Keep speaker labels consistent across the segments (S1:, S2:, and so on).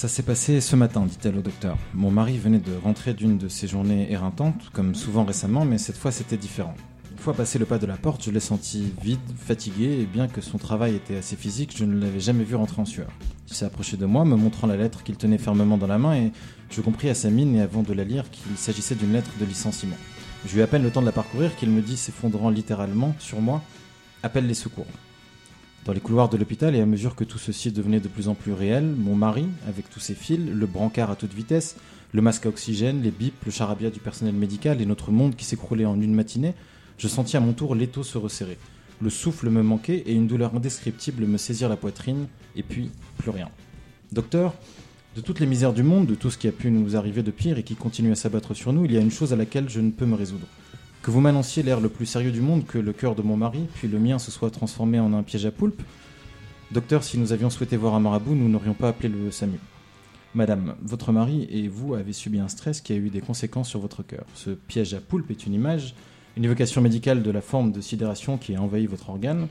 S1: Ça s'est passé ce matin, dit-elle au docteur. Mon mari venait de rentrer d'une de ses journées éreintantes, comme souvent récemment, mais cette fois c'était différent. Une fois passé le pas de la porte, je l'ai senti vide, fatigué, et bien que son travail était assez physique, je ne l'avais jamais vu rentrer en sueur. Il s'est approché de moi, me montrant la lettre qu'il tenait fermement dans la main, et je compris à sa mine et avant de la lire qu'il s'agissait d'une lettre de licenciement. Je lui ai à peine le temps de la parcourir qu'il me dit, s'effondrant littéralement sur moi, Appelle les secours. Dans les couloirs de l'hôpital, et à mesure que tout ceci devenait de plus en plus réel, mon mari, avec tous ses fils, le brancard à toute vitesse, le masque à oxygène, les bips, le charabia du personnel médical et notre monde qui s'écroulait en une matinée, je sentis à mon tour l'étau se resserrer. Le souffle me manquait et une douleur indescriptible me saisir la poitrine, et puis plus rien. Docteur, de toutes les misères du monde, de tout ce qui a pu nous arriver de pire et qui continue à s'abattre sur nous, il y a une chose à laquelle je ne peux me résoudre. Que vous m'annonciez l'air le plus sérieux du monde, que le cœur de mon mari, puis le mien se soit transformé en un piège à poulpe Docteur, si nous avions souhaité voir un marabout, nous n'aurions pas appelé le SAMU. Madame, votre mari et vous avez subi un stress qui a eu des conséquences sur votre cœur. Ce piège à poulpe est une image, une évocation médicale de la forme de sidération qui a envahi votre organe.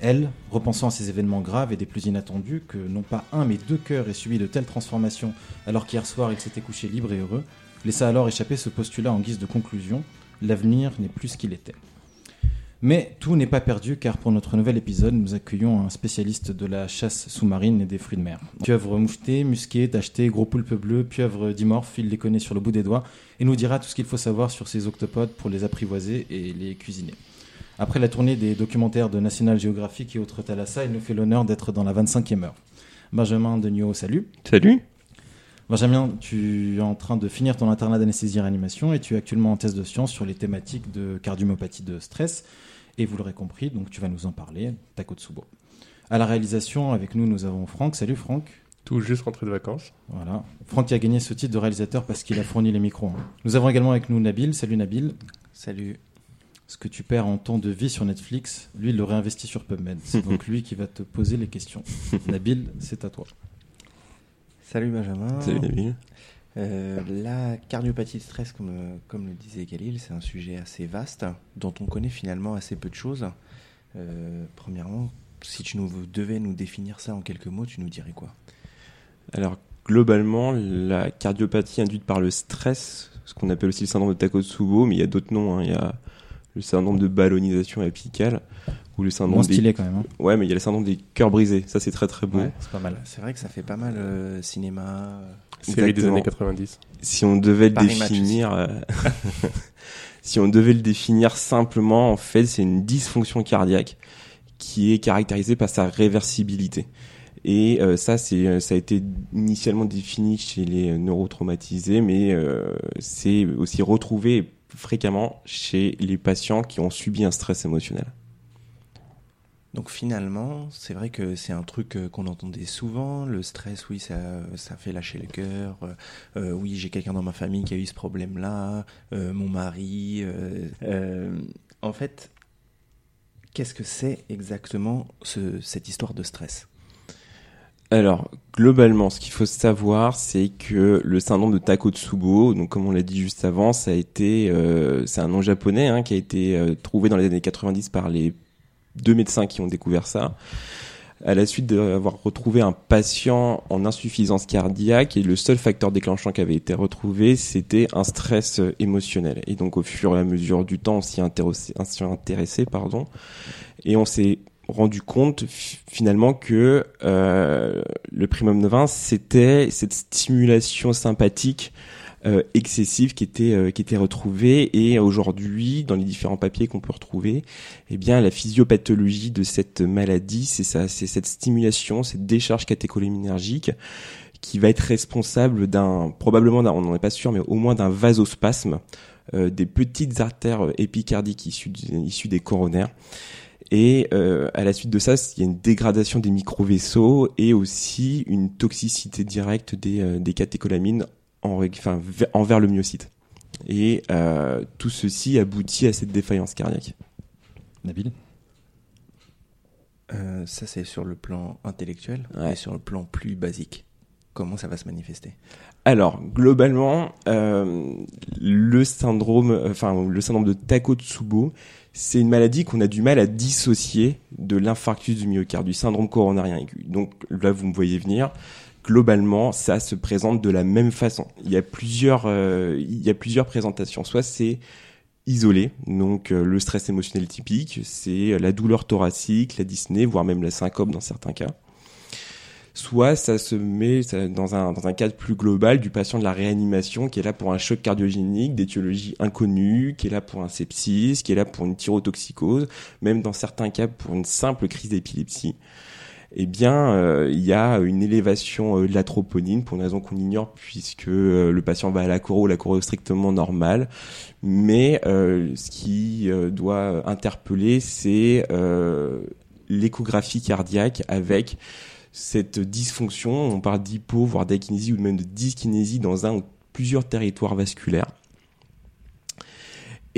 S1: Elle, repensant à ces événements graves et des plus inattendus, que non pas un mais deux cœurs aient subi de telles transformations alors qu'hier soir il s'était couché libre et heureux, laissa alors échapper ce postulat en guise de conclusion l'avenir n'est plus ce qu'il était. Mais tout n'est pas perdu car pour notre nouvel épisode, nous accueillons un spécialiste de la chasse sous-marine et des fruits de mer. Pieuvre moucheté, musqué, tacheté, gros poulpe bleu, pieuvre dimorphe, il les connaît sur le bout des doigts et nous dira tout ce qu'il faut savoir sur ces octopodes pour les apprivoiser et les cuisiner. Après la tournée des documentaires de National Geographic et autres Thalassa, il nous fait l'honneur d'être dans la 25e heure. Benjamin Degnaud, salut.
S2: Salut.
S1: Benjamin, tu es en train de finir ton internat d'anesthésie et réanimation et tu es actuellement en thèse de sciences sur les thématiques de cardiomyopathie de stress. Et vous l'aurez compris, donc tu vas nous en parler, Takotsubo. À la réalisation, avec nous, nous avons Franck. Salut Franck.
S2: Tout juste rentré de vacances.
S1: Voilà. Franck qui a gagné ce titre de réalisateur parce qu'il a fourni les micros. hein. Nous avons également avec nous Nabil. Salut Nabil.
S3: Salut.
S1: Ce que tu perds en temps de vie sur Netflix, lui, il le réinvestit sur PubMed. C'est donc lui qui va te poser les questions. Nabil, c'est à toi.
S3: Salut Benjamin.
S2: Salut Nabil.
S3: Euh, la cardiopathie de stress, comme, euh, comme le disait Khalil, c'est un sujet assez vaste dont on connaît finalement assez peu de choses. Euh, premièrement, si tu nous devais nous définir ça en quelques mots, tu nous dirais quoi?
S2: Alors, globalement, la cardiopathie induite par le stress, ce qu'on appelle aussi le syndrome de Takotsubo, mais il y a d'autres noms. hein. Il y a le syndrome de ballonisation apicale ou le syndrome
S1: Bon
S2: des...
S1: stylé quand même. hein.
S2: Ouais, mais il y a le syndrome des cœurs brisés. Ça, c'est très très beau.
S1: Ouais, c'est pas mal.
S3: C'est vrai que ça fait pas mal euh, cinéma. euh,
S4: Série des années 90.
S2: Si on devait le
S3: Paris
S2: définir, euh, si on devait le définir simplement, en fait, c'est une dysfonction cardiaque qui est caractérisée par sa réversibilité. Et euh, ça, c'est, ça a été initialement défini chez les neurotraumatisés, mais euh, c'est aussi retrouvé fréquemment chez les patients qui ont subi un stress émotionnel.
S3: Donc finalement, c'est vrai que c'est un truc euh, qu'on entendait souvent. Le stress, oui, ça, ça fait lâcher le cœur. Euh, euh, oui, j'ai quelqu'un dans ma famille qui a eu ce problème-là. euh, mon mari. euh, euh, en fait, qu'est-ce que c'est exactement ce- cette histoire de stress?
S2: Alors, globalement, ce qu'il faut savoir, c'est que le syndrome de Takotsubo, donc comme on l'a dit juste avant, ça a été, c'est un nom japonais hein, qui a été trouvé dans les années 90 par les deux médecins qui ont découvert ça. À la suite d'avoir retrouvé un patient en insuffisance cardiaque et le seul facteur déclenchant qui avait été retrouvé, c'était un stress euh, émotionnel. Et donc, au fur et à mesure du temps, on s'y est intéressé, pardon, et on s'est rendu compte fi- finalement que euh, le primum novin c'était cette stimulation sympathique euh, excessive qui était euh, qui était retrouvée. Et aujourd'hui dans les différents papiers qu'on peut retrouver eh bien la physiopathologie de cette maladie c'est ça c'est cette stimulation cette décharge catécholinergique qui va être responsable d'un probablement d'un on n'en est pas sûr mais au moins d'un vasospasme euh, des petites artères épicardiques issues, issues des coronaires. Et euh, à la suite de ça, il y a une dégradation des micro-vaisseaux et aussi une toxicité directe des, euh, des catécholamines en, enfin, ve- envers le myocyte. Et euh, tout ceci aboutit à cette défaillance cardiaque.
S1: Nabil?
S3: Euh, Ça, c'est sur le plan intellectuel
S2: Ouais.
S3: et sur le plan plus basique. Comment ça va se manifester?
S2: Alors, globalement, euh, le syndrome, enfin, le syndrome de Takotsubo, c'est une maladie qu'on a du mal à dissocier de l'infarctus du myocarde, du syndrome coronarien aigu. Donc là, vous me voyez venir. Globalement, ça se présente de la même façon. Il y a plusieurs, euh, il y a plusieurs présentations. Soit c'est isolé, donc euh, le stress émotionnel typique, c'est la douleur thoracique, la dyspnée, voire même la syncope dans certains cas. Soit ça se met dans un, dans un cadre plus global du patient de la réanimation qui est là pour un choc cardiogénique d'étiologie inconnue, qui est là pour un sepsis, qui est là pour une thyrotoxicose, même dans certains cas pour une simple crise d'épilepsie eh bien, euh, il y a une élévation euh, de la troponine pour une raison qu'on ignore puisque euh, le patient va à la coro, la est strictement normale. Mais ce qui doit interpeller, c'est l'échographie cardiaque avec cette dysfonction. On parle d'hypo, voire d'akinésie ou même de dyskinésie dans un ou plusieurs territoires vasculaires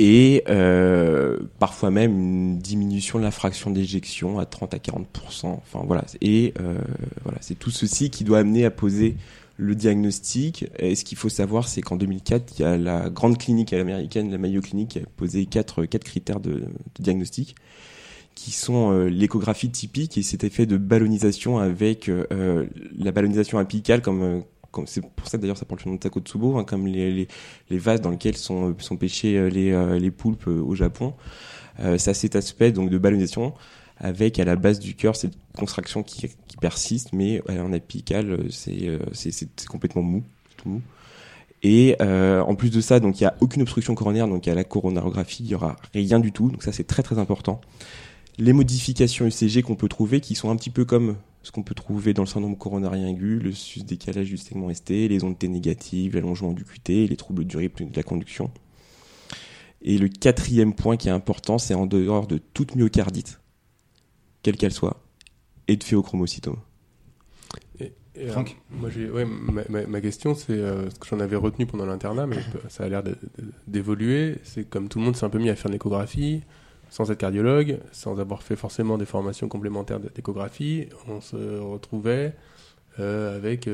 S2: et euh, parfois même une diminution de la fraction d'éjection à 30 à 40% Enfin voilà, et euh, voilà, c'est tout ceci qui doit amener à poser le diagnostic. Et ce qu'il faut savoir, c'est qu'en 2004, il y a la grande clinique américaine, la Mayo Clinic, qui a posé quatre, quatre critères de, de diagnostic qui sont euh, l'échographie typique. Et cet effet de ballonisation avec euh, la ballonisation apicale comme c'est pour ça d'ailleurs ça porte le nom de Takotsubo, hein, comme les, les, les, vases dans lesquels sont, sont pêchés euh, les, euh, les poulpes euh, au Japon. Euh, ça cet aspect donc de ballonisation avec à la base du cœur cette contraction qui, qui persiste, mais en apical c'est complètement mou, tout mou. Et euh, en plus de ça, donc il y a aucune obstruction coronaire, donc a la coronarographie, il y aura rien du tout, donc ça c'est très très important. Les modifications UCG qu'on peut trouver, qui sont un petit peu comme ce qu'on peut trouver dans le syndrome coronarien aigu, le sus-décalage du segment ST, les ondes T négatives, l'allongement du QT, les troubles du rythme de la conduction. Et le quatrième point qui est important, c'est en dehors de toute myocardite, quelle qu'elle soit, et de phéochromocytome.
S4: Et, Franck moi, ouais, ma, ma, question, c'est euh, ce que j'en avais retenu pendant l'internat, mais ça a l'air d'évoluer. C'est comme tout le monde s'est un peu mis à faire une échographie, sans être cardiologue, sans avoir fait forcément des formations complémentaires d'échographie, on se retrouvait euh, avec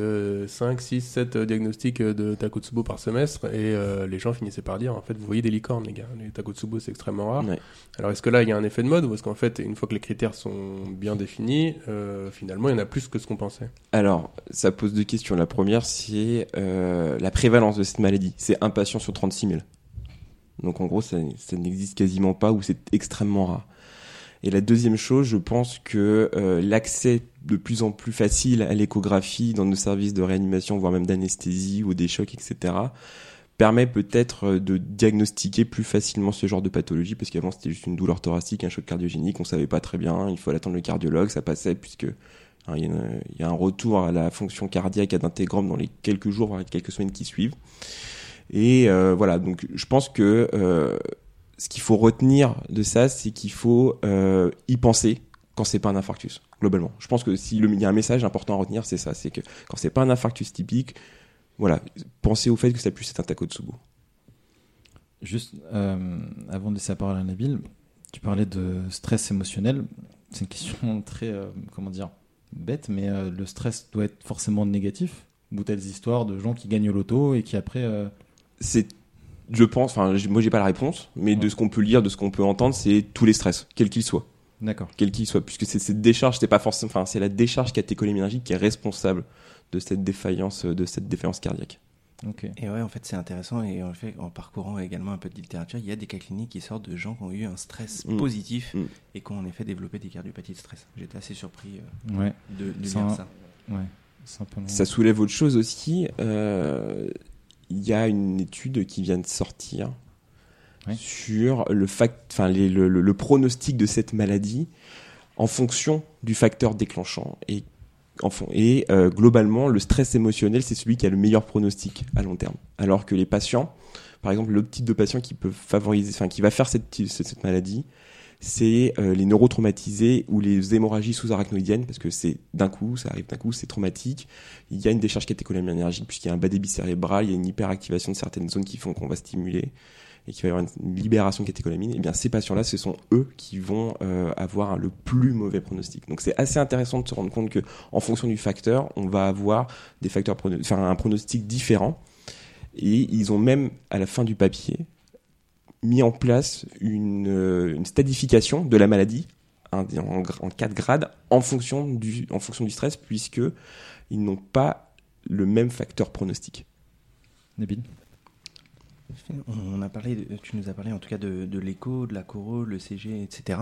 S4: 5, 6, 7 diagnostics de Takotsubo par semestre et euh, les gens finissaient par dire en fait vous voyez des licornes les gars, les Takotsubo c'est extrêmement rare. Alors est-ce que là il y a un effet de mode ou est-ce qu'en fait une fois que les critères sont bien définis, euh, finalement il y en a plus que ce qu'on pensait?
S2: Alors ça pose deux questions. La première c'est la prévalence de cette maladie. C'est un patient sur 36 000. Donc en gros, ça, n'existe quasiment pas ou c'est extrêmement rare. Et la deuxième chose, je pense que euh, l'accès de plus en plus facile à l'échographie dans nos services de réanimation, voire même d'anesthésie ou des chocs, etc., permet peut-être euh, de diagnostiquer plus facilement ce genre de pathologie, parce qu'avant c'était juste une douleur thoracique, un choc cardiogénique, on savait pas très bien, il faut attendre le cardiologue, ça passait puisque hein, il y, a un retour à la fonction cardiaque à d'intégrome dans les quelques jours, voire quelques semaines qui suivent. Et euh, voilà, donc je pense que euh, ce qu'il faut retenir de ça, c'est qu'il faut euh, y penser quand c'est pas un infarctus, globalement. Je pense que s'il y a un message important à retenir, c'est ça, c'est que quand c'est pas un infarctus typique, voilà, pensez au fait que ça puisse être un Takotsubo.
S1: Juste avant de laisser la parole à Nabil, tu parlais de stress émotionnel. C'est une question très, comment dire, bête, mais le stress doit être forcément négatif ou telles histoires de gens qui gagnent au loto et qui après
S2: c'est je pense, enfin, moi j'ai pas la réponse, mais de ce qu'on peut lire, de ce qu'on peut entendre, c'est tous les stress, quels qu'ils soient.
S1: D'accord.
S2: Quel qu'il soit, puisque c'est cette décharge, c'est pas forcément, enfin, c'est la décharge catécholinénergique qui est responsable de cette défaillance, de cette défaillance cardiaque.
S3: Okay. Et ouais, en fait, c'est intéressant. Et en fait, en parcourant également un peu de littérature, il y a des cas cliniques qui sortent de gens qui ont eu un stress mm. positif mm. et qui ont en effet développé des cardiopathies de stress. J'étais assez surpris euh,
S1: ouais.
S3: de, de lire ça.
S1: Ouais.
S2: Ça soulève autre chose aussi. Euh, il y a une étude qui vient de sortir sur le, fact, enfin, le, le, pronostic de cette maladie en fonction du facteur déclenchant. Et, et euh, globalement, le stress émotionnel, c'est celui qui a le meilleur pronostic à long terme. Alors que les patients, par exemple, le type de patient qui peut favoriser, enfin, qui va faire cette, cette maladie, c'est euh, les neurotraumatisés ou les hémorragies sous-arachnoïdiennes, parce que c'est d'un coup, ça arrive d'un coup, c'est traumatique. Il y a une décharge catécholaminergique puisqu'il y a un bas débit cérébral, il y a une hyperactivation de certaines zones qui font qu'on va stimuler et qu'il va y avoir une libération catécholamine, et eh bien ces patients-là, ce sont eux qui vont euh, avoir le plus mauvais pronostic. Donc c'est assez intéressant de se rendre compte que en fonction du facteur, on va avoir des facteurs, un pronostic différent. Et ils ont même à la fin du papier mis en place une, euh, une stadification de la maladie en, en, quatre grades en fonction du, en fonction du stress, puisque ils n'ont pas le même facteur pronostic.
S1: Nabil
S3: on a parlé, de, tu nous as parlé en tout cas de, de l'écho, de la coro, le CG, etc.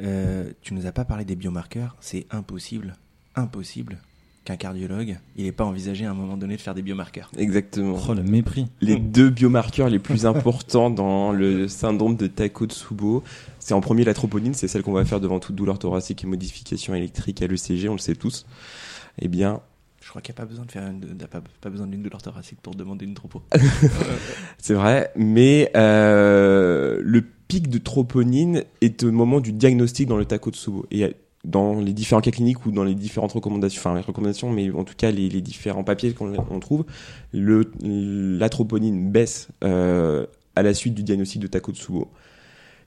S3: Euh, tu nous as pas parlé des biomarqueurs. C'est impossible, impossible qu'un cardiologue, il n'ait pas envisagé à un moment donné de faire des biomarqueurs.
S2: Exactement.
S1: Oh, le mépris.
S2: Les deux biomarqueurs les plus importants dans le syndrome de Takotsubo, c'est en premier la troponine, c'est celle qu'on va faire devant toute douleur thoracique et modification électrique à l'ECG, on le sait tous. Eh bien,
S3: je crois qu'il n'y a pas besoin de faire une, pas, pas besoin d'une douleur thoracique pour demander une tropo.
S2: c'est vrai, mais euh, le pic de troponine est au moment du diagnostic dans le Takotsubo. Et dans les différents cas cliniques ou dans les différentes recommandations, enfin les recommandations, mais en tout cas les, les différents papiers qu'on trouve, le, la troponine baisse euh, à la suite du diagnostic de Takotsubo.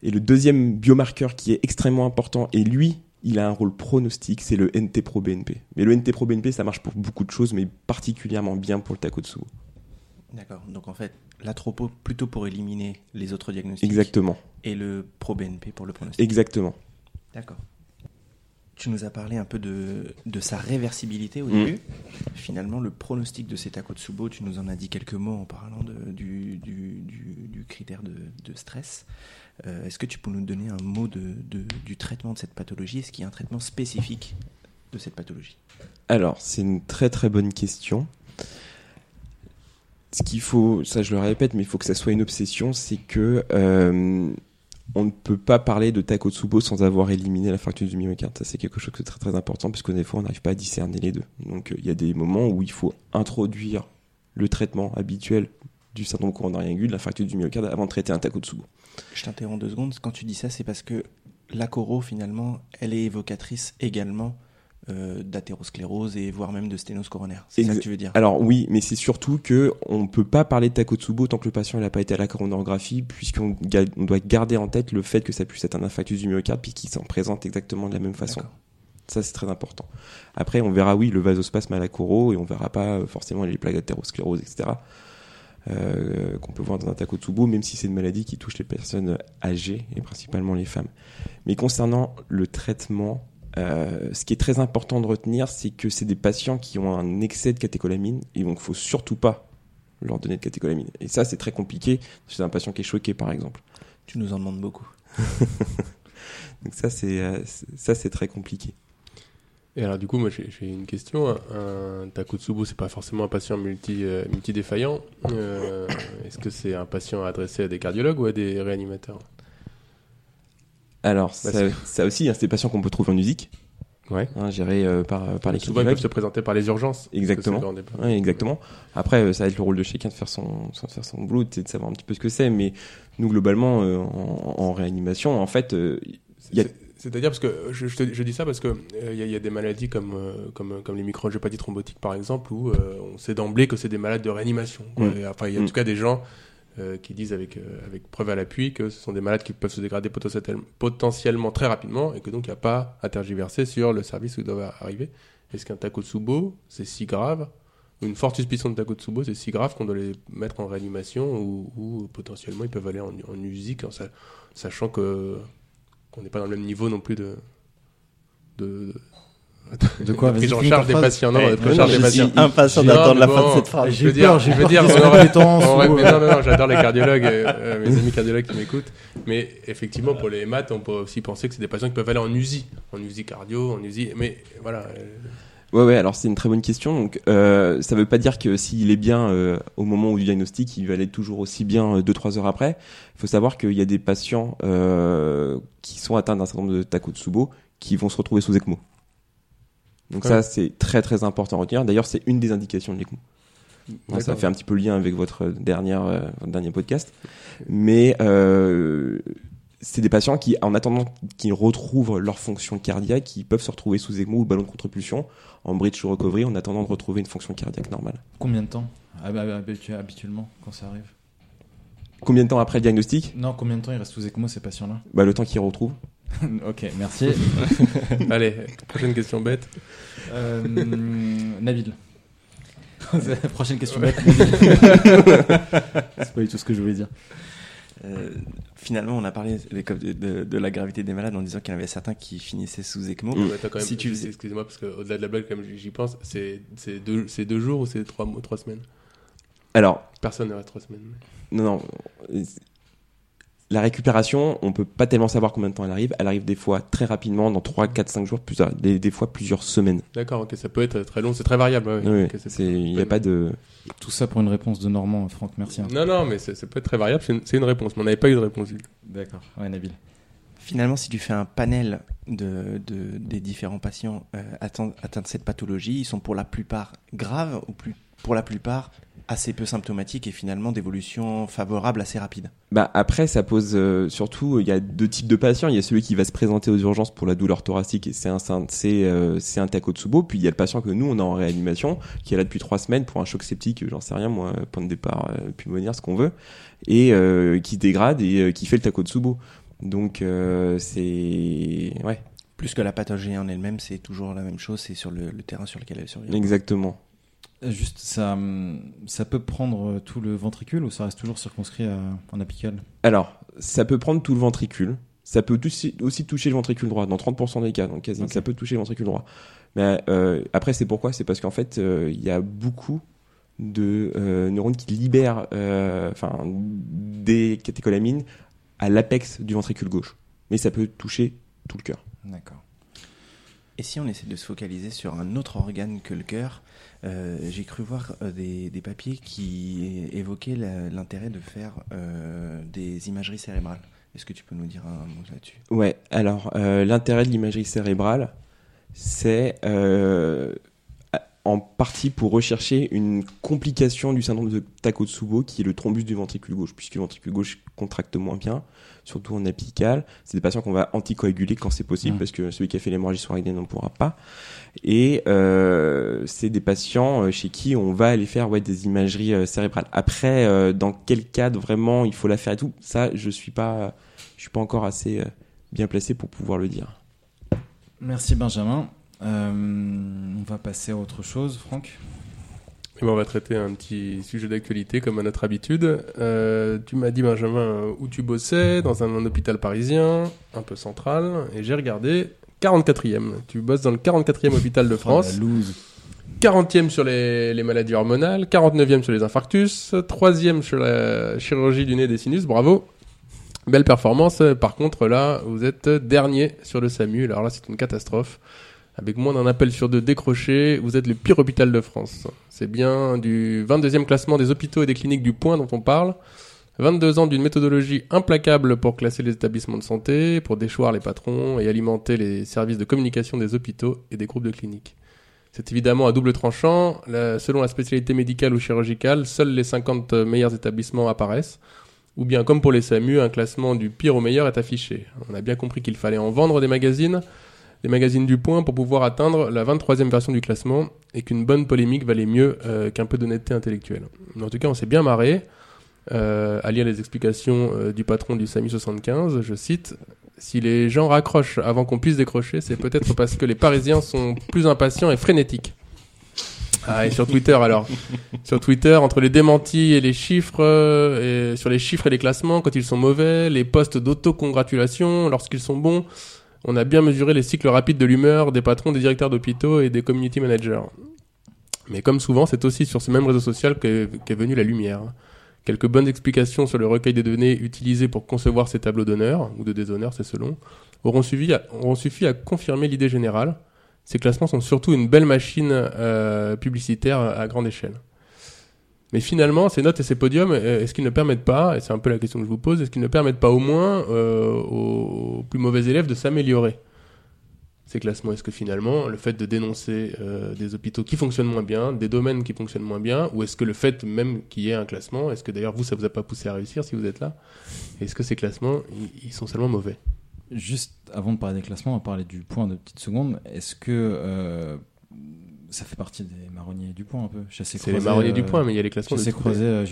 S2: Et le deuxième biomarqueur qui est extrêmement important, et lui, il a un rôle pronostic, c'est le NT-proBNP. Mais le NT-proBNP, ça marche pour beaucoup de choses, mais particulièrement bien pour le Takotsubo.
S3: D'accord. Donc en fait, la tropo plutôt pour éliminer les autres diagnostics.
S2: Exactement.
S3: Et le pro-BNP pour le pronostic.
S2: Exactement.
S3: D'accord. Tu nous as parlé un peu de, de sa réversibilité au
S2: Mm.
S3: début. Finalement, le pronostic de cet Takotsubo, tu nous en as dit quelques mots en parlant de, du, du, du, du critère de, de stress. Euh, Est-ce que tu peux nous donner un mot de, de- du traitement de cette pathologie? Est-ce qu'il y a un traitement spécifique de cette pathologie?
S2: Alors, c'est une très très bonne question. Ce qu'il faut, ça je le répète, mais il faut que ça soit une obsession, c'est que euh, on ne peut pas parler de Takotsubo sans avoir éliminé la fracture du myocarde. Ça c'est quelque chose de très très important parce que des fois on n'arrive pas à discerner les deux. Donc euh, il y a des moments où il faut introduire le traitement habituel du syndrome coronarien aigu, de la fracture du myocarde, avant de traiter un Takotsubo.
S3: Je t'interromps deux secondes. Quand tu dis ça, c'est parce que la coro, finalement, elle est évocatrice également euh, d'athérosclérose et voire même de sténose coronaire. C'est ça que tu veux dire?
S2: Alors oui, mais c'est surtout que on peut pas parler de Takotsubo tant que le patient n'a pas été à la coronarographie, puisqu'on on doit garder en tête le fait que ça puisse être un infarctus du myocarde puis qu'il s'en présente exactement de la même façon. Ça c'est très important. Après, on verra oui le vasospasme à la coro et on verra pas euh, forcément les plaques d'athérosclérose, etc. euh, qu'on peut voir dans un Takotsubo, même si c'est une maladie qui touche les personnes âgées et principalement les femmes. Mais concernant le traitement, euh, ce qui est très important de retenir, c'est que c'est des patients qui ont un excès de catécholamine et donc il faut surtout pas leur donner de catécholamine. Et ça, c'est très compliqué chez un patient qui est choqué, par exemple.
S3: Tu nous en demandes beaucoup.
S2: Donc ça, c'est euh, c'est- ça, c'est très compliqué.
S4: Et alors, du coup, moi, j'ai j'ai une question. Un Takotsubo, c'est pas forcément un patient multi, euh, multidéfaillant. Euh, Est-ce que c'est un patient adressé à des cardiologues ou à des réanimateurs?
S2: Alors,
S4: Bah,
S2: ça, ça aussi, hein, c'est des patients qu'on peut trouver en musique,
S4: Ouais.
S2: hein, gérés euh, par, par les
S4: Souvent, ils peuvent se présenter par les urgences.
S2: Exactement. Ouais, exactement. Après, euh, ça va être le rôle de chacun de faire son, de faire son boulot, de savoir un petit peu ce que c'est. Mais nous, globalement, euh, en, en réanimation, en fait, euh, Il y a-
S4: C'est- C'est-à-dire parce que je, je te- je dis ça parce que euh, il y, a- il y a des maladies comme euh, comme comme les microangiopathies thrombotiques par exemple où euh, on sait d'emblée que c'est des malades de réanimation.
S2: Mm.
S4: Et enfin, il y a en
S2: Mm.
S4: tout cas des gens euh, qui disent avec euh, avec preuve à l'appui que ce sont des malades qui peuvent se dégrader potentiel- potentiellement très rapidement et que donc il n'y a pas à tergiverser sur le service où ils doivent arriver. Est-ce qu'un Takotsubo c'est si grave? Une forte suspicion de Takotsubo c'est si grave qu'on doit les mettre en réanimation ou, potentiellement ils peuvent aller en, en USIC en sa- sachant que qu'on n'est pas dans le même niveau non plus de de,
S1: De quoi
S4: de prise
S1: Vas-y,
S4: en charge des patients non
S3: Eh,
S4: prise en charge
S3: je
S4: des
S3: suis
S4: patients
S3: impatient d'attendre la fin de cette phrase.
S4: je
S1: J'ai
S4: veux
S1: peur,
S4: dire
S1: j'ai
S4: je veux dire non non non j'adore les cardiologues euh, mes amis cardiologues qui m'écoutent mais effectivement pour les maths on peut aussi penser que c'est des patients qui peuvent aller en USI en USI cardio en USI mais voilà euh,
S2: Ouais, ouais, alors c'est une très bonne question. Donc, euh, ça veut pas dire que s'il est bien euh, au moment où du diagnostic, il va aller toujours aussi bien 2-3 heures après. Il faut savoir qu'il y a des patients euh, qui sont atteints d'un syndrome de Takotsubo qui vont se retrouver sous ECMO. Donc
S4: Ouais.
S2: ça, c'est très très important à retenir. D'ailleurs, c'est une des indications de l'ECMO. Ouais, ça fait un petit peu lien avec votre dernière, euh, votre dernier podcast. Mais euh, c'est des patients qui, en attendant qu'ils retrouvent leur fonction cardiaque, qui peuvent se retrouver sous ECMO ou ballon de contre-pulsion en bridge to recovery en attendant de retrouver une fonction cardiaque normale.
S1: Combien de temps Ah bah, bah, habitu- habituellement quand ça arrive?
S2: Combien de temps après le diagnostic?
S1: Non, combien de temps ils restent sous ECMO ces patients-là?
S2: Bah, Le temps qu'ils retrouvent.
S1: Ok, merci.
S4: allez prochaine question bête
S1: Euh, Nabil. Prochaine question bête. C'est pas du tout ce que je voulais dire.
S3: Euh, finalement, on a parlé de, de- de la gravité des malades en disant qu'il y en avait certains qui finissaient sous ECMO.
S4: Ouais, t'as quand même-
S3: Si tu-
S4: Excusez-moi, parce qu'au-delà de la blague, comme j'y pense, c'est deux, jours ou c'est trois, semaines?
S2: Alors,
S4: Personne ne reste trois semaines.
S2: non, non. Euh, La récupération, on peut pas tellement savoir combien de temps elle arrive. Elle arrive des fois très rapidement, dans 3, 4, 5 jours, plus, des, des fois plusieurs semaines.
S4: D'accord, ok, ça peut être très long, c'est très variable. ouais,
S2: Oui, Il n'y a pas de.
S1: Tout ça pour une réponse de Normand, Franck, merci. hein.
S4: Non, non, mais c'est- ça peut être très variable, c'est une, réponse, mais on n'avait pas eu de réponse.
S1: D'accord, ouais, Nabil.
S3: Finalement, si tu fais un panel de, de- des différents patients euh, atteints, atteints de cette pathologie, ils sont pour la plupart graves ou plus, pour la plupart assez peu symptomatiques et finalement d'évolution favorable assez rapide.
S2: Bah après, ça pose euh, surtout, il y a deux types de patients. Il y a celui qui va se présenter aux urgences pour la douleur thoracique et c'est un, c'est euh, c'est un Takotsubo. Puis il y a le patient que nous on a en réanimation, qui est là depuis trois semaines pour un choc septique, j'en sais rien moi, point de départ euh, pulmonaire, ce qu'on veut, et euh, qui se dégrade et euh, qui fait le Takotsubo. Donc euh, c'est ouais,
S3: Plus que la pathologie en elle-même, c'est toujours la même chose, c'est sur le, le terrain sur lequel elle survient.
S2: exactement.
S1: Juste, ça, ça peut prendre tout le ventricule ou ça reste toujours circonscrit à, en apical?
S2: Alors, ça peut prendre tout le ventricule. Ça peut aussi, aussi toucher le ventricule droit, dans 30% des cas, donc quasi, ça peut toucher le ventricule droit. Mais euh, après, c'est pourquoi? C'est parce qu'en fait, euh, il y a beaucoup de euh, neurones qui libèrent euh, enfin, des catécholamines à l'apex du ventricule gauche. Mais ça peut toucher tout le cœur.
S1: D'accord.
S3: Et si on essaie de se focaliser sur un autre organe que le cœur, euh, j'ai cru voir euh, des, des papiers qui évoquaient l'intérêt de faire euh, des imageries cérébrales. Est-ce que tu peux nous dire un mot là-dessus?
S2: Ouais, alors l'intérêt de l'imagerie cérébrale, c'est en partie pour rechercher une complication du syndrome de Takotsubo, qui est le thrombus du ventricule gauche, puisque le ventricule gauche contracte moins bien, surtout en apical. C'est des patients qu'on va anticoaguler quand c'est possible,
S1: Mm.
S2: parce que celui qui a fait l'hémorragie sous-rénale n'en pourra pas. Et euh, c'est des patients euh, chez qui on va aller faire ouais, des imageries euh, cérébrales. Après, euh, dans quel cadre vraiment il faut la faire et tout, ça, je suis pas, je suis pas encore assez euh, bien placé pour pouvoir le dire.
S1: Merci Benjamin. Euh, on va passer à autre chose, Franck.
S4: Et ben, on va traiter un petit sujet d'actualité comme à notre habitude. Euh, tu m'as dit, Benjamin, euh, où tu bossais, dans un, un hôpital parisien, un peu central, et j'ai regardé 44e. Tu bosses dans le 44e hôpital de France.
S1: Oh, la loose.
S4: 40e sur les, les maladies hormonales, 49e sur les infarctus, 3e sur la chirurgie du nez et des sinus, bravo. Belle performance. Par contre, là, vous êtes dernier sur le SAMU. Alors là, c'est une catastrophe. Avec moins d'un appel sur deux décroché, vous êtes le pire hôpital de France. C'est bien du 22e classement des hôpitaux et des cliniques du point dont on parle. 22 ans d'une méthodologie implacable pour classer les établissements de santé, pour déchoir les patrons et alimenter les services de communication des hôpitaux et des groupes de cliniques. C'est évidemment à double tranchant. Selon la spécialité médicale ou chirurgicale, seuls les 50 meilleurs établissements apparaissent. Ou bien, comme pour les SAMU, un classement du pire au meilleur est affiché. On a bien compris qu'il fallait en vendre des magazines, des magazines du point, pour pouvoir atteindre la 23e version du classement, et qu'une bonne polémique valait mieux euh, qu'un peu d'honnêteté intellectuelle. En tout cas, on s'est bien marré euh, à lire les explications euh, du patron du SAMU 75. Je cite Si les gens raccrochent avant qu'on puisse décrocher, c'est peut-être parce que les Parisiens sont plus impatients et frénétiques. Ah, et sur Twitter alors Sur Twitter, entre les démentis et les chiffres, euh, et sur les chiffres et les classements, quand ils sont mauvais, les posts d'autocongratulation lorsqu'ils sont bons, on a bien mesuré les cycles rapides de l'humeur des patrons, des directeurs d'hôpitaux et des community managers. Mais comme souvent, c'est aussi sur ce même réseau social qu'est venue la lumière. Quelques bonnes explications sur le recueil des données utilisées pour concevoir ces tableaux d'honneur, ou de déshonneur, c'est selon, auront auront suffi à confirmer l'idée générale. Ces classements sont surtout une belle machine euh, publicitaire à grande échelle. Mais finalement, ces notes et ces podiums, euh, est-ce qu'ils ne permettent pas, et c'est un peu la question que je vous pose, est-ce qu'ils ne permettent pas au moins euh, aux plus mauvais élèves de s'améliorer ces classements? Est-ce que finalement, le fait de dénoncer euh, des hôpitaux qui fonctionnent moins bien, des domaines qui fonctionnent moins bien, ou est-ce que le fait même qu'il y ait un classement, est-ce que d'ailleurs vous, ça vous a pas poussé à réussir si vous êtes là? Est-ce que ces classements, ils- sont seulement mauvais?
S1: Juste avant de parler des classements, on va parler du point de petites secondes. Est-ce que ça fait partie des marronniers du point un peu
S4: C'est les marronniers du point, mais il y a les classements.
S1: Chassé croisé, euh,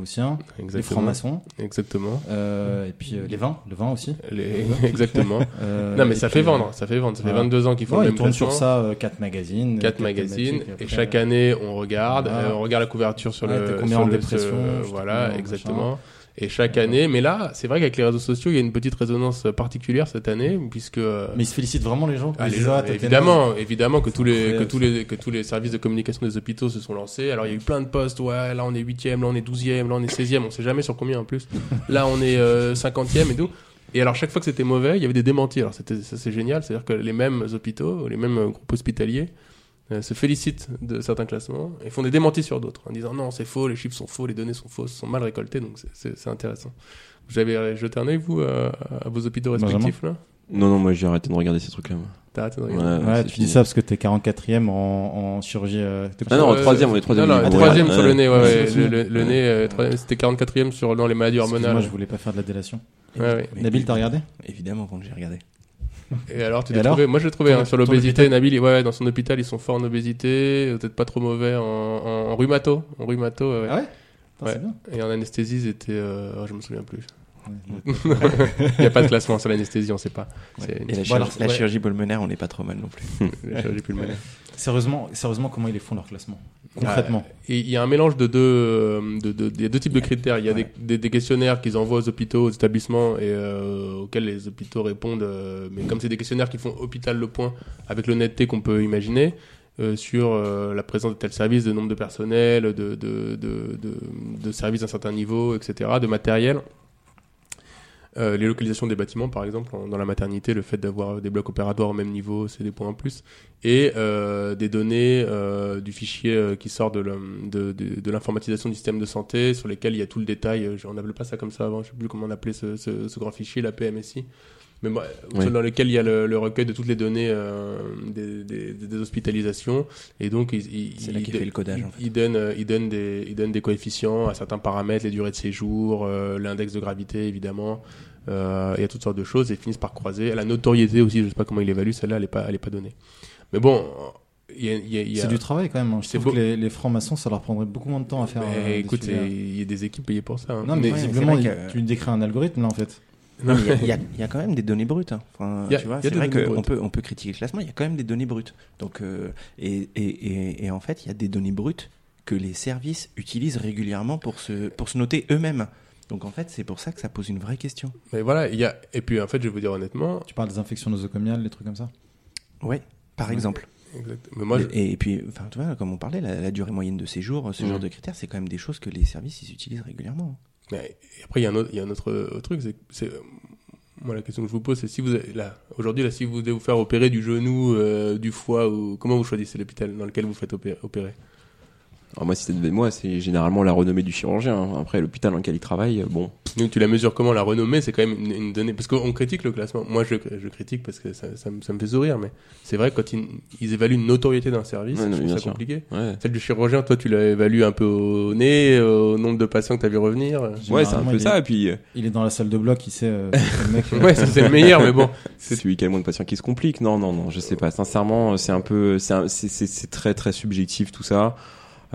S1: haussiens, les francs-maçons,
S4: Exactement.
S1: euh, et puis euh, les vins, le vin aussi.
S4: Les- Exactement.
S1: Euh,
S4: non, mais ça
S1: puis,
S4: fait
S1: euh,
S4: vendre, ça fait vendre. Ça fait
S1: voilà.
S4: 22 ans qu'ils font
S1: ouais,
S4: le
S1: ils
S4: même
S1: tournent sur ça euh, quatre magazines.
S4: quatre
S1: euh,
S4: magazines
S1: thématiques,
S4: et
S1: après,
S4: chaque
S1: euh,
S4: année on regarde euh, on regarde la couverture sur
S1: Ouais,
S4: le
S1: combien
S4: sur
S1: en
S4: le-
S1: dépression,
S4: ce- voilà exactement Et chaque année, mais là, c'est vrai qu'avec les réseaux sociaux, il y a une petite résonance particulière cette année, puisque.
S1: Mais ils se félicitent vraiment les gens.
S4: ah, les gens, évidemment, évidemment que tous les que tous les que tous les services de communication des hôpitaux se sont lancés. Alors il y a eu plein de postes. Ouais, là on est huitième, là on est douzième, là on est 16e, On sait jamais sur combien en plus. Là on est euh, cinquantième et tout. Et alors chaque fois que c'était mauvais, il y avait des démentis. Alors c'était ça c'est génial, c'est-à-dire que les mêmes hôpitaux, les mêmes euh, groupes hospitaliers se félicitent de certains classements et font des démentis sur d'autres en disant non c'est faux, les chiffres sont faux, les données sont fausses, sont mal récoltées. Donc c'est- c'est c'est intéressant. Vous avez jeté un œil vous à, à vos hôpitaux
S1: Benjamin
S4: respectifs là?
S2: Non, non, moi j'ai arrêté de regarder ces trucs-là. moi.
S4: T'as arrêté de regarder
S1: Ouais,
S2: c'est
S1: tu
S2: fini.
S1: dis ça parce que t'es 44ème en, en chirurgie. euh,
S2: Ah non, en
S4: Euh,
S2: troisième, on est troisième.
S4: Non, non,
S2: niveau.
S4: troisième
S2: Ouais,
S4: sur le
S2: ouais.
S4: nez, ouais, ouais.
S1: Ouais.
S4: Le, le- le nez, euh, c'était 44e sur dans les maladies hormonales.
S1: je voulais pas faire de la délation.
S4: Ouais, ouais.
S1: Nabil, t'as regardé?
S3: Évidemment, quand j'ai regardé.
S4: Et alors, tu l'as trouvé Moi, je l'ai trouvé
S1: Ton-
S4: hein, sur l'obésité. Nabil, ouais, ouais, dans son hôpital, ils sont forts en obésité, peut-être pas trop mauvais en, en, en rhumato. En rhumato, ouais.
S1: Ah ouais? Bien.
S4: Et en anesthésie, c'était. Euh... oh, je me souviens plus. Il n'y a pas de classement sur l'anesthésie, on sait pas.
S3: Et la, chirurgie, la chirurgie pulmonaire, on n'est pas trop mal non plus.
S4: la chirurgie pulmonaire.
S1: Sérieusement, sérieusement, comment ils les font leur classement? Concrètement.
S4: Et il y a un mélange de deux, euh, de, de- deux types de critères. Il y a des, des- des questionnaires qu'ils envoient aux hôpitaux, aux établissements, et euh, auxquels les hôpitaux répondent. euh, mais comme c'est des questionnaires qui font hôpital le point, avec l'honnêteté qu'on peut imaginer, euh, sur euh, la présence de tel service, de nombre de personnel, de services d'un certain niveau, etc., de matériel. Euh, les localisations des bâtiments, par exemple, en- dans la maternité, le fait d'avoir des blocs opératoires au même niveau, c'est des points en plus. Et euh, des données euh, du fichier euh, qui sort de de, de, de l'informatisation du système de santé, sur lesquels il y a tout le détail. euh, On n'appelait pas ça comme ça avant, je sais plus comment on appelait ce, ce, ce grand fichier, la PMSI. Mais moi,
S2: Oui.
S4: dans lequel il y a le, le recueil de toutes les données euh, des, des, des hospitalisations. Et donc, il, il,
S3: C'est là
S4: il-
S3: fait le codage, en fait.
S4: il donne, euh, il donne des, il donne des coefficients à certains paramètres, les durées de séjour, euh, l'index de gravité évidemment, euh, il y a toutes sortes de choses et ils finissent par croiser. La notoriété aussi, je sais pas comment il évalue, celle-là elle est pas, elle est pas donnée. Mais bon,
S1: C'est du travail quand même. hein. Je
S4: C'est
S1: trouve
S4: beau.
S1: que les, les francs-maçons, ça leur prendrait beaucoup moins de temps à faire.
S4: Mais
S1: euh,
S4: écoute, il y a des équipes payées pour ça. hein.
S1: Non, mais visiblement, il-
S3: que-
S1: tu décris un algorithme là en fait.
S3: Mais il y a- y, y quand même des données brutes. hein. Enfin,
S4: a-
S3: tu vois, c'est vrai qu'on peut, on peut critiquer le classement, il y a quand même des données brutes. Donc, euh, et, et, et, et en fait, il y a des données brutes que les services utilisent régulièrement pour se, pour se noter eux-mêmes. Donc en fait, c'est pour ça que ça pose une vraie question.
S4: Mais voilà, il y a, et puis en fait, je vais vous dire honnêtement,
S1: Tu parles des infections nosocomiales, les trucs comme ça?
S3: Ouais, par
S4: Ouais.
S3: exemple.
S4: exact- mais moi, je-
S3: et, et puis, enfin, tu vois, comme on parlait, la, la durée moyenne de séjour, ce genre de critères, c'est quand même des choses que les services ils utilisent régulièrement.
S4: Mais et après, il y a un autre, il y a un autre, euh, truc. c'est- euh, moi, la question que je vous pose, c'est si vous, avez- là, aujourd'hui, là, si vous devez vous faire opérer du genou, euh, du foie, ou comment vous choisissez l'hôpital dans lequel vous faites opé- opérer?
S2: Alors moi, si ça devait moi, c'est généralement la renommée du chirurgien. hein. Après, l'hôpital dans lequel il travaille, euh, bon.
S4: Donc, tu la mesures comment La renommée, c'est quand même une, une donnée. Parce qu'on critique le classement. Moi, je, je critique parce que ça, ça, me, ça me fait sourire, mais c'est vrai, quand ils, ils évaluent une notoriété d'un service,
S2: Ouais, non,
S4: je trouve ça
S2: sûr.
S4: compliqué.
S2: Ouais,
S4: Celle du chirurgien, toi, tu l'as évalué un peu au nez, au nombre de patients que tu as vu revenir?
S2: ouais c'est un peu
S1: il
S2: ça.
S1: Est,
S2: Et puis, euh,
S1: il est dans la salle de bloc, il sait. euh, c'est le mec, euh,
S4: Ouais, c'est le meilleur, mais bon.
S2: c'est celui qui a le moins de patients qui se complique. Non, non, non, je sais pas. Sincèrement, c'est un peu, c'est très, très subjectif tout ça.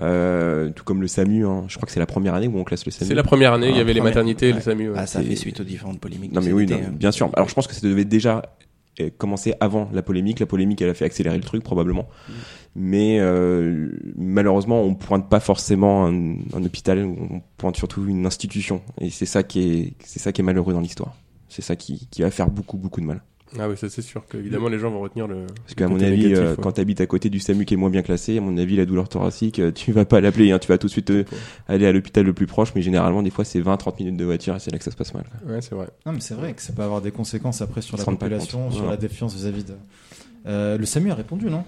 S2: Euh, tout comme le SAMU. Hein. Je crois que c'est la première année où on classe le SAMU.
S4: C'est la première année, il y
S3: Ah,
S4: avait les maternités et le. SAMU. ouais.
S3: Ah, ça fait suite aux différentes polémiques.
S2: Non mais oui, non,
S3: hein.
S2: bien sûr. Alors je pense que ça devait déjà euh, commencer avant la polémique. La polémique, elle a fait accélérer le truc probablement. Mais euh, malheureusement, on pointe pas forcément un, un hôpital, on pointe surtout une institution. Et c'est ça qui est, c'est ça qui est malheureux dans l'histoire. C'est ça qui, qui va faire beaucoup, beaucoup de mal.
S4: Ah oui, ça c'est sûr que évidemment les gens vont retenir le.
S2: Parce qu'à mon avis,
S4: négatif,
S2: euh,
S4: ouais.
S2: quand tu habites à côté du SAMU qui est moins bien classé, à mon avis, la douleur thoracique, euh, tu vas pas l'appeler, hein, tu vas tout de suite euh, aller à l'hôpital le plus proche, mais généralement, des fois, c'est 20-30 minutes de voiture et c'est là que ça se passe mal. quoi.
S4: Ouais, c'est vrai.
S1: Non, mais c'est vrai que ça peut avoir des conséquences après sur la population, sur
S2: Ouais.
S1: la défiance vis-à-vis de. Euh, le SAMU a répondu, non?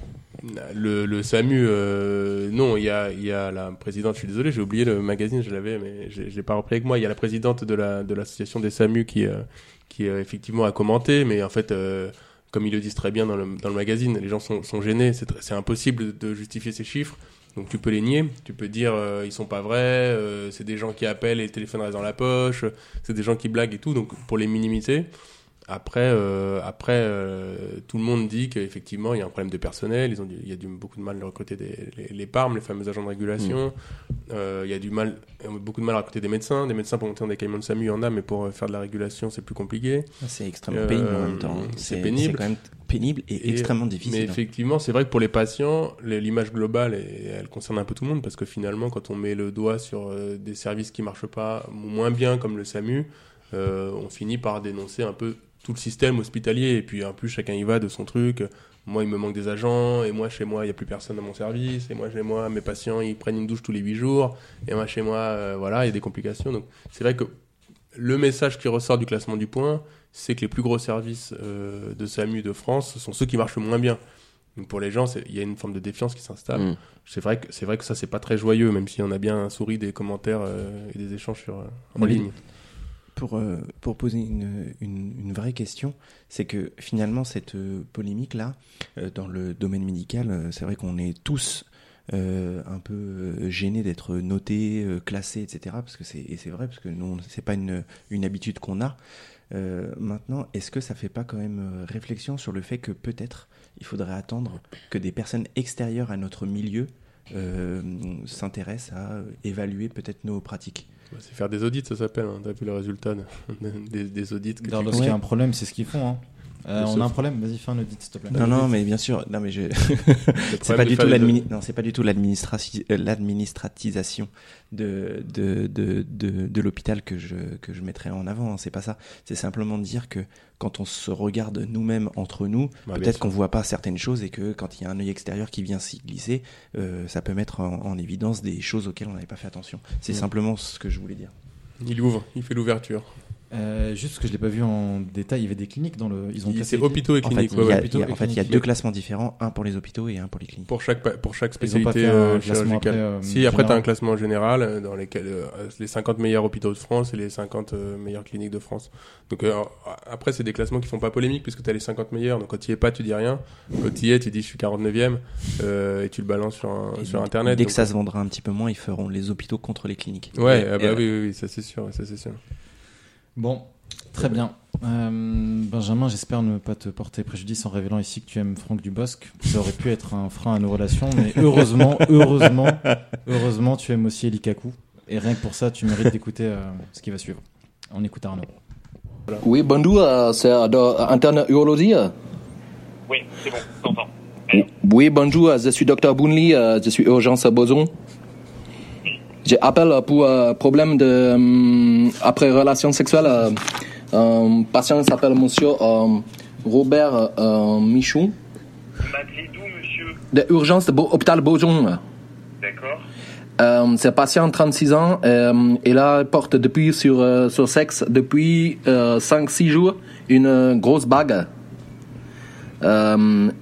S4: Le, le SAMU, euh, non, il y a, y a la présidente, je suis désolé, j'ai oublié le magazine, je l'avais, mais je, je l'ai pas repris avec moi. Il y a la présidente de la de l'association des SAMU qui, euh, qui euh, effectivement a commenté, mais en fait, euh, comme ils le disent très bien dans le, dans le magazine, les gens sont, sont gênés, c'est impossible de justifier ces chiffres. Donc tu peux les nier, tu peux dire euh, ils sont pas vrais, euh, c'est des gens qui appellent et le téléphone reste dans la poche, c'est des gens qui blaguent et tout, donc pour les minimiser. Après, euh, après euh, tout le monde dit qu'effectivement, il y a un problème de personnel. Ils ont du- il y a du, beaucoup de mal à recruter des, les, les PARM, les fameux agents de régulation. Euh, il y a du mal, beaucoup de mal à recruter des médecins. Des médecins pour monter dans des camions de SAMU, il y en a, mais pour euh, faire de la régulation, c'est plus compliqué.
S3: C'est extrêmement
S4: Euh,
S3: pénible en même temps.
S4: c'est pénible.
S3: quand même pénible et, extrêmement difficile.
S4: Mais hein. effectivement, c'est vrai que pour les patients, l'image globale, elle concerne un peu tout le monde parce que finalement, quand on met le doigt sur euh, des services qui marchent pas moins bien comme le SAMU, euh, on finit par dénoncer un peu tout le système hospitalier et puis en plus chacun y va de son truc. Moi, il me manque des agents et moi chez moi, il y a plus personne à mon service et moi chez moi, mes patients, ils prennent une douche tous les 8 jours et moi chez moi, euh, voilà, il y a des complications. Donc c'est vrai que le message qui ressort du classement du point, c'est que les plus gros services euh, de SAMU de France sont ceux qui marchent le moins bien. Donc pour les gens, il y a une forme de défiance qui s'installe. Mm. C'est vrai que c'est vrai que ça c'est pas très joyeux, même si on a bien souri des commentaires euh, et des échanges sur euh, en ligne.
S3: Pour, pour poser une, une, vraie question, c'est que finalement cette polémique là, dans le domaine médical, c'est vrai qu'on est tous un peu gênés d'être notés, classés, etc. Parce que c'est c'est vrai parce que nous c'est pas une, une habitude qu'on a. Euh, maintenant, est-ce que ça fait pas quand même euh, réflexion sur le fait que peut-être il faudrait attendre que des personnes extérieures à notre milieu euh, s'intéressent à évaluer peut-être nos pratiques?
S4: Bah, C'est faire des audits, ça s'appelle. Hein. Tu as vu le résultat des, des, audits.
S1: Lorsqu'il y a un problème, c'est ce qu'ils font. Hein. Euh, on a un problème, vas-y fais un audit s'il te plaît.
S3: Non non mais bien sûr, non mais je c'est pas, du tout non c'est pas du tout l'administratisation de de de de, de l'hôpital que je que je mettrais en avant, hein, c'est pas ça. C'est simplement de dire que quand on se regarde nous-mêmes entre nous, bah, peut-être qu'on voit pas certaines choses et que quand il y a un œil extérieur qui vient s'y glisser, euh, ça peut mettre en, évidence des choses auxquelles on n'avait pas fait attention. C'est simplement ce que je voulais dire.
S4: Il ouvre, il fait l'ouverture.
S1: Euh, juste parce que je l'ai pas vu en détail, il y avait des cliniques dans le.
S4: Ils ont c'est hôpitaux et cliniques.
S3: En fait, il, y a, en fait, il y a deux classements différents, un pour les hôpitaux et un pour les cliniques.
S4: Pour chaque pour chaque spécialité euh, chirurgicale. Euh, si après tu as un classement général dans lesquels les 50 meilleurs hôpitaux de France et les 50 meilleures cliniques de France. Donc après c'est des classements qui font pas polémique puisque tu as les 50 meilleurs. Donc quand tu y es pas, tu dis rien. Quand tu y es, tu dis je suis 49e et tu le balances sur sur internet.
S3: Dès que ça se vendra un petit peu moins, ils feront les hôpitaux contre les cliniques.
S4: Ouais, ah bah oui, oui, oui, ça c'est sûr, ça c'est sûr.
S1: Bon, Très bien. Euh, Benjamin, j'espère ne pas te porter préjudice en révélant ici que tu aimes Franck Dubosc. Ça aurait pu être un frein à nos relations, mais heureusement, heureusement, heureusement, tu aimes aussi Elikaku. Et rien que pour ça, tu mérites d'écouter euh, ce qui va suivre. On écoute Arnaud.
S5: Oui, bonjour, euh, c'est interne urologie.
S6: Oui, c'est bon, t'entends.
S5: Oui, bonjour, je suis docteur Boonley, je suis urgence à Boson. J'appelle pour un problème de après relation sexuelle un patient s'appelle monsieur euh, Robert euh, Michou.
S6: d'où, monsieur?
S5: De urgence de l'hôpital Beaujon.
S6: D'accord.
S5: Euh, c'est un patient de 36 ans. Euh, et là, il porte depuis sur, euh, sur sexe, depuis 5-6 jours, une grosse bague.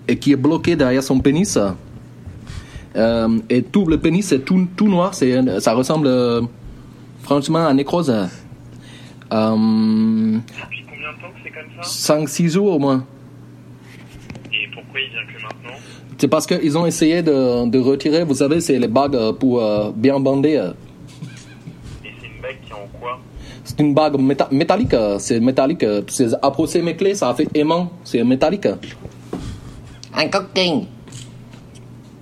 S5: et qui est bloquée derrière son pénis. Et tout le pénis, c'est tout, tout noir. C'est, ça ressemble franchement à nécrose.
S6: Euh, Depuis combien de temps que c'est comme ça
S5: 5-6 jours au moins.
S6: Et pourquoi il vient que maintenant
S5: C'est parce qu'ils ont essayé de, de, retirer, vous savez, c'est les bagues pour euh, bien bander.
S6: Et c'est une bague qui est en quoi
S5: C'est une bague métallique, c'est métallique. C'est approché mes clés, ça a fait aimant, c'est métallique. Un coquin.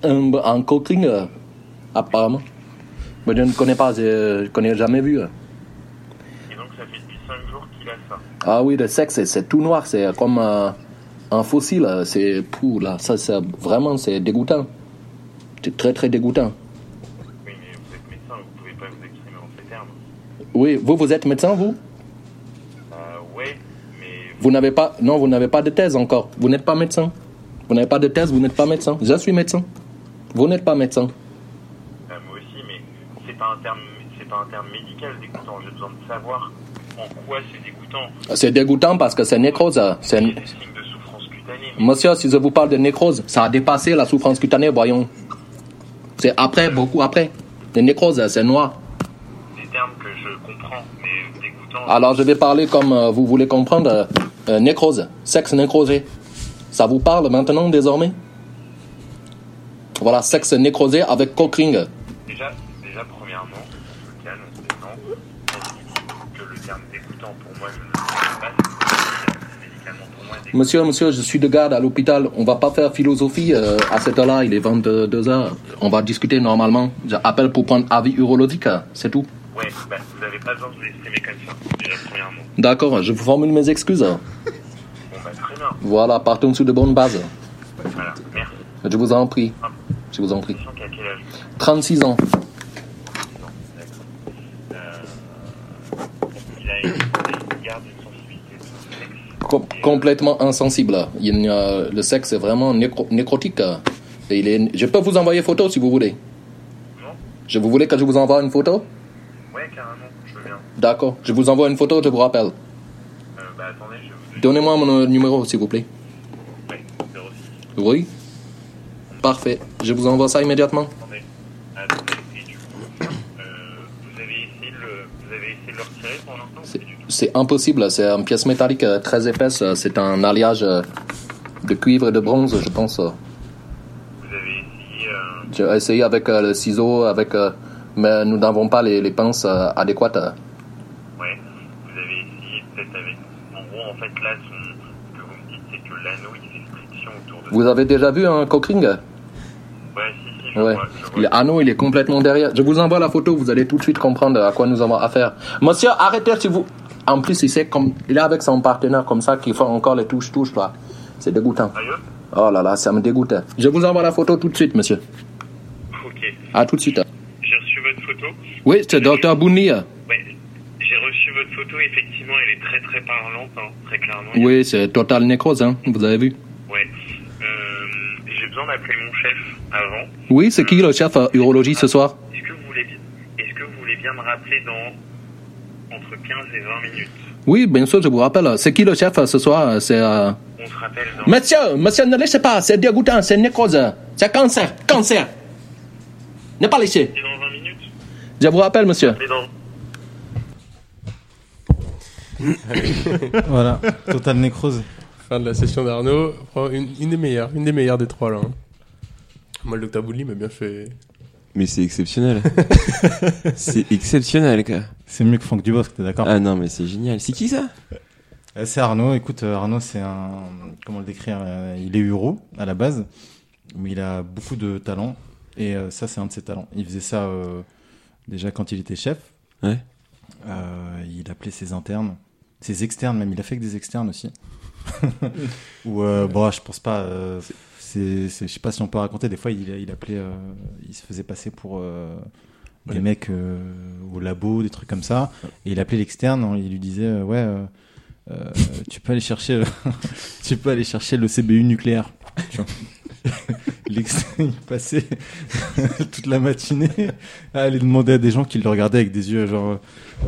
S5: Un, un coquin, apparemment. Mais je ne connais pas, je ne connais jamais vu. Ah oui, le sexe, c'est tout noir, c'est comme un fossile, c'est pour là, ça, c'est vraiment, c'est dégoûtant. C'est très très dégoûtant.
S6: Oui, mais vous êtes médecin, vous pouvez pas vous exprimer en ces termes.
S5: Oui, vous, vous êtes médecin, vous?
S6: Euh, Oui, mais...
S5: Vous n'avez pas, non, vous n'avez pas de thèse encore. Vous n'êtes pas médecin. Vous n'avez pas de thèse, vous n'êtes pas médecin. Je suis médecin. Vous n'êtes pas médecin.
S6: Euh, moi aussi, mais c'est pas un terme, c'est pas un terme médical dégoûtant. J'ai besoin de savoir en quoi c'est dégoûtant
S5: C'est dégoûtant parce que c'est nécrose. C'est
S6: une... de souffrance cutanée.
S5: Monsieur, si je vous parle de nécrose, ça a dépassé la souffrance cutanée, voyons. C'est après, beaucoup après. La nécrose, c'est noir.
S6: Des termes que je comprends, mais dégoûtant.
S5: Alors je vais parler comme euh, vous voulez comprendre. Euh, nécrose, sexe nécrosé. Ça vous parle maintenant désormais? Voilà, sexe nécrosé avec cockring.
S6: Déjà, déjà premièrement,
S5: Monsieur, monsieur, je suis de garde à l'hôpital. On va pas faire philosophie euh, à cette heure-là. Il est 22 heures. On va discuter normalement. J'appelle pour prendre avis urologique. C'est tout.
S6: Ouais, bah, vous n'avez pas besoin de vous exprimer comme ça. Déjà, premièrement.
S5: D'accord, je vous formule mes excuses.
S6: Bon, bah, très bien.
S5: Voilà, partons sur de bonnes bases.
S6: Voilà, merci.
S5: Je vous en prie. Je vous en prie.
S6: Sachant qu'à quel âge
S5: 36 ans.
S6: Euh, une, une.
S5: Com- complètement insensible. Il a- le sexe est vraiment nécro- nécrotique. Et il est, je peux vous envoyer photo si vous voulez.
S6: Non
S5: Je vous voulez que je vous envoie une photo?
S6: Ouais, carrément, je veux bien.
S5: D'accord. Je vous envoie une photo, je vous rappelle.
S6: Euh, bah, attendez, je vais vous donner.
S5: Donnez-moi mon euh, numéro, s'il vous plaît.
S6: Ouais, 06.
S5: Oui Parfait. Je vous envoie ça immédiatement.
S6: Attendez. Attendez, euh, vous avez essayé de le, essayé de le retirer pour l'instant
S5: C'est- impossible. C'est une pièce métallique euh, très épaisse. Euh, C'est un alliage de cuivre et de bronze, je pense.
S6: Vous avez essayé, euh,
S5: J'ai essayé avec euh, le ciseau, avec, euh, mais nous n'avons pas les, les pinces adéquates.
S6: ouais, vous avez essayé peut-être avec, en gros, en fait, là, son, ce que vous me dites, c'est que l'anneau, il fait friction autour de
S5: Vous avez déjà vu un cockring?
S6: Je
S5: Ouais.
S6: vois, je vois.
S5: L'anneau, il est complètement derrière. Je vous envoie la photo, vous allez tout de suite comprendre à quoi nous avons affaire. Monsieur, arrêtez si vous... En plus, il, sait comme... il est avec son partenaire comme ça qui fait encore les touches-touches, là. C'est dégoûtant. Oh là là, ça me dégoûte. Je vous envoie la photo tout de suite, monsieur.
S6: Ok.
S5: À tout de suite.
S6: J'ai reçu votre photo.
S5: Oui, c'est Dr. Bounli.
S6: Ouais. J'ai reçu votre photo, effectivement, elle est très très parlante, hein, très clairement.
S5: Oui, c'est total nécrose, hein. Vous avez vu
S6: Ouais. Euh, j'ai besoin d'appeler mon chef avant.
S5: Oui, c'est qui le chef euh, urologie ce soir
S6: Est-ce que vous voulez, est-ce que vous voulez bien me rappeler dans entre 15 et 20 minutes
S5: Oui, bien sûr, je vous rappelle. C'est qui le chef euh, ce soir C'est... euh,
S6: On se rappelle dans.
S5: Monsieur, monsieur, ne laissez pas, c'est dégoûtant, c'est nécrose. C'est cancer, cancer. Ne pas laisser.
S6: Et dans 20 minutes
S5: Je vous rappelle, monsieur.
S6: Dans.
S1: Voilà, total nécrose.
S4: Fin de la session d'Arnaud. Une, une des meilleures, une des meilleures des trois là. hein. Moi, le docteur Bouli m'a bien fait.
S2: Mais c'est exceptionnel. c'est exceptionnel, quoi.
S1: C'est mieux que Franck Dubosc, t'es d'accord?
S2: Ah non, mais c'est génial. C'est qui ça?
S1: Euh, C'est Arnaud. Écoute, euh, Arnaud, c'est un. Comment le décrire euh, Il est uro à la base, mais il a beaucoup de talent. Et ça, c'est un de ses talents. Il faisait ça euh, déjà quand il était chef.
S2: Ouais.
S1: Euh, il appelait ses internes, ses externes même. Il a fait que des externes aussi. Ou euh, bon, je pense pas. C'est, je sais pas si on peut raconter. Des fois, il, il appelait, euh, il se faisait passer pour euh, des
S4: Ouais.
S1: mecs euh, au labo, des trucs comme ça. Et il appelait l'externe. Il lui disait, euh, ouais. tu peux aller chercher le, tu peux aller chercher le CBU nucléaire. Il passait toute la matinée à aller demander à des gens qui le regardaient avec des yeux genre on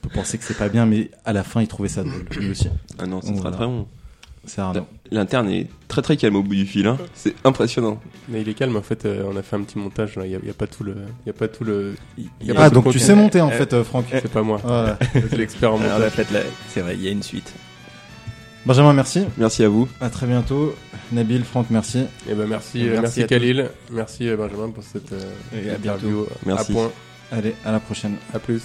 S1: peut penser que c'est pas bien mais à la fin il trouvait ça drôle aussi
S2: Ah non, très
S1: voilà.
S2: très bon.
S1: C'est Arnaud
S2: L'interne est très très calme au bout du fil. Hein. C'est impressionnant.
S4: Mais il est calme en fait. euh, on a fait un petit montage. là. Il y a, y a pas tout le. Il y a pas tout le. y a
S1: ah donc tu sais monter en fait euh, Franck
S4: C'est pas moi.
S1: Voilà.
S4: C'est l'expert en montage.
S3: c'est vrai, il y a une suite.
S1: Benjamin merci
S2: Merci à vous.
S1: à très bientôt Nabil Franck merci
S4: Et ben merci,
S3: Merci
S4: euh, merci,
S3: à.
S4: Khalil, merci Merci Benjamin pour cette euh,
S3: Et à
S4: interview
S2: Merci.
S4: à point.
S1: allez à la prochaine
S4: À plus.